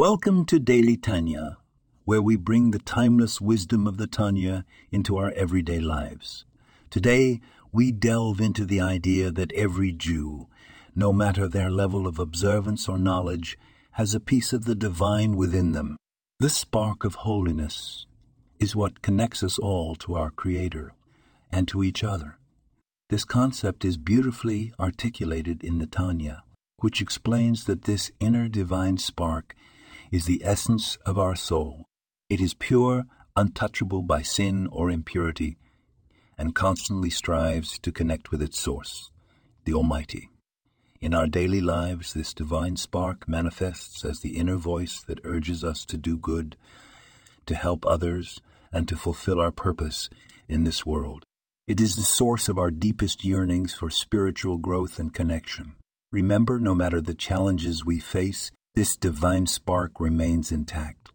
Welcome to Daily Tanya, where we bring the timeless wisdom of the Tanya into our everyday lives. Today, we delve into the idea that every Jew, no matter their level of observance or knowledge, has a piece of the divine within them. This spark of holiness is what connects us all to our Creator and to each other. This concept is beautifully articulated in the Tanya, which explains that this inner divine spark is the essence of our soul. It is pure, untouchable by sin or impurity, and constantly strives to connect with its source, the Almighty. In our daily lives, this divine spark manifests as the inner voice that urges us to do good, to help others, and to fulfill our purpose in this world. It is the source of our deepest yearnings for spiritual growth and connection. Remember, no matter the challenges we face, this divine spark remains intact.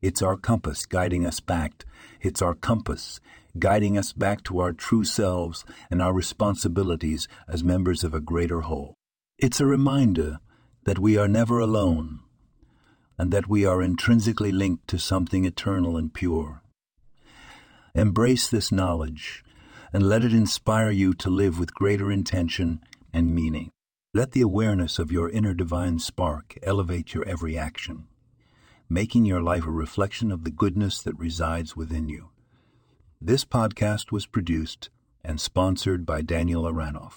It's our compass guiding us back. It's our compass guiding us back to our true selves and our responsibilities as members of a greater whole. It's a reminder that we are never alone and that we are intrinsically linked to something eternal and pure. Embrace this knowledge and let it inspire you to live with greater intention and meaning. Let the awareness of your inner divine spark elevate your every action, making your life a reflection of the goodness that resides within you. This podcast was produced and sponsored by Daniel Aranoff.